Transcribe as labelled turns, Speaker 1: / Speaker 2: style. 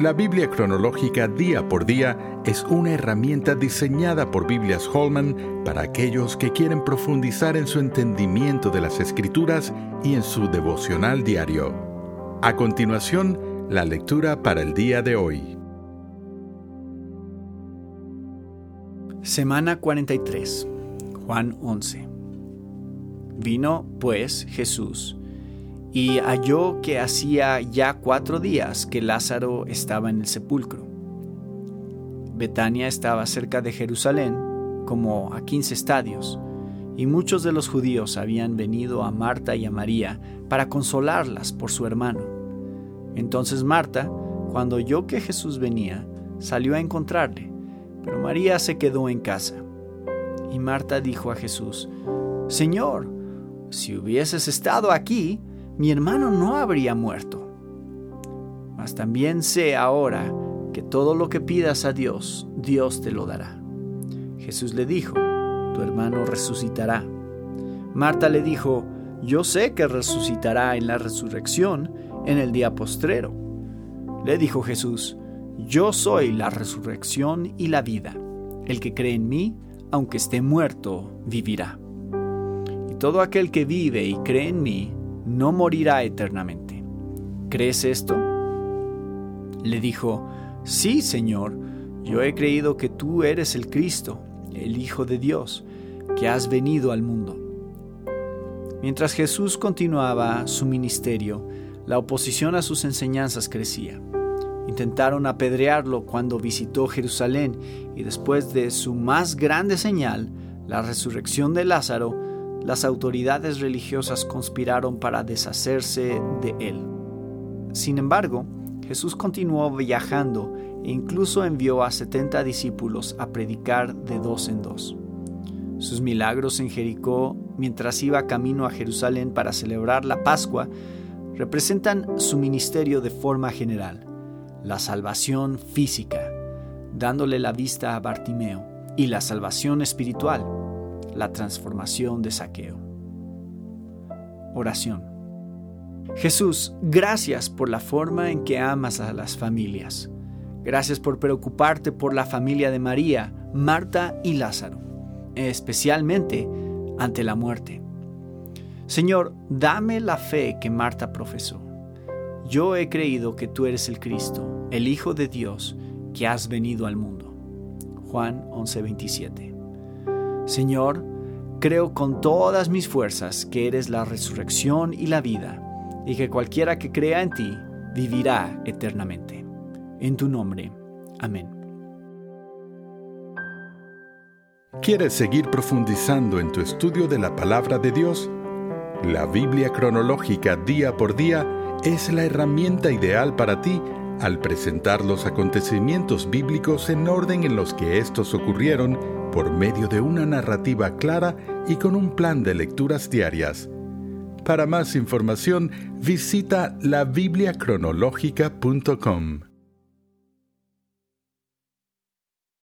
Speaker 1: La Biblia cronológica día por día es una herramienta diseñada por Biblias Holman para aquellos que quieren profundizar en su entendimiento de las escrituras y en su devocional diario. A continuación, la lectura para el día de hoy.
Speaker 2: Semana 43, Juan 11. Vino, pues, Jesús y halló que hacía ya cuatro días que Lázaro estaba en el sepulcro. Betania estaba cerca de Jerusalén, como a quince estadios, y muchos de los judíos habían venido a Marta y a María para consolarlas por su hermano. Entonces Marta, cuando oyó que Jesús venía, salió a encontrarle, pero María se quedó en casa. Y Marta dijo a Jesús, Señor, si hubieses estado aquí, mi hermano no habría muerto. Mas también sé ahora que todo lo que pidas a Dios, Dios te lo dará. Jesús le dijo, tu hermano resucitará. Marta le dijo, yo sé que resucitará en la resurrección en el día postrero. Le dijo Jesús, yo soy la resurrección y la vida. El que cree en mí, aunque esté muerto, vivirá. Y todo aquel que vive y cree en mí, no morirá eternamente. ¿Crees esto? Le dijo, Sí, Señor, yo he creído que tú eres el Cristo, el Hijo de Dios, que has venido al mundo. Mientras Jesús continuaba su ministerio, la oposición a sus enseñanzas crecía. Intentaron apedrearlo cuando visitó Jerusalén y después de su más grande señal, la resurrección de Lázaro, las autoridades religiosas conspiraron para deshacerse de él. Sin embargo, Jesús continuó viajando e incluso envió a setenta discípulos a predicar de dos en dos. Sus milagros en Jericó, mientras iba camino a Jerusalén para celebrar la Pascua, representan su ministerio de forma general, la salvación física, dándole la vista a Bartimeo, y la salvación espiritual, la transformación de saqueo. Oración. Jesús, gracias por la forma en que amas a las familias. Gracias por preocuparte por la familia de María, Marta y Lázaro, especialmente ante la muerte. Señor, dame la fe que Marta profesó. Yo he creído que tú eres el Cristo, el Hijo de Dios, que has venido al mundo. Juan 11:27. Señor, creo con todas mis fuerzas que eres la resurrección y la vida, y que cualquiera que crea en ti vivirá eternamente. En tu nombre. Amén.
Speaker 1: ¿Quieres seguir profundizando en tu estudio de la palabra de Dios? La Biblia cronológica día por día es la herramienta ideal para ti al presentar los acontecimientos bíblicos en orden en los que estos ocurrieron por medio de una narrativa clara y con un plan de lecturas diarias. Para más información, visita labibliacronológica.com.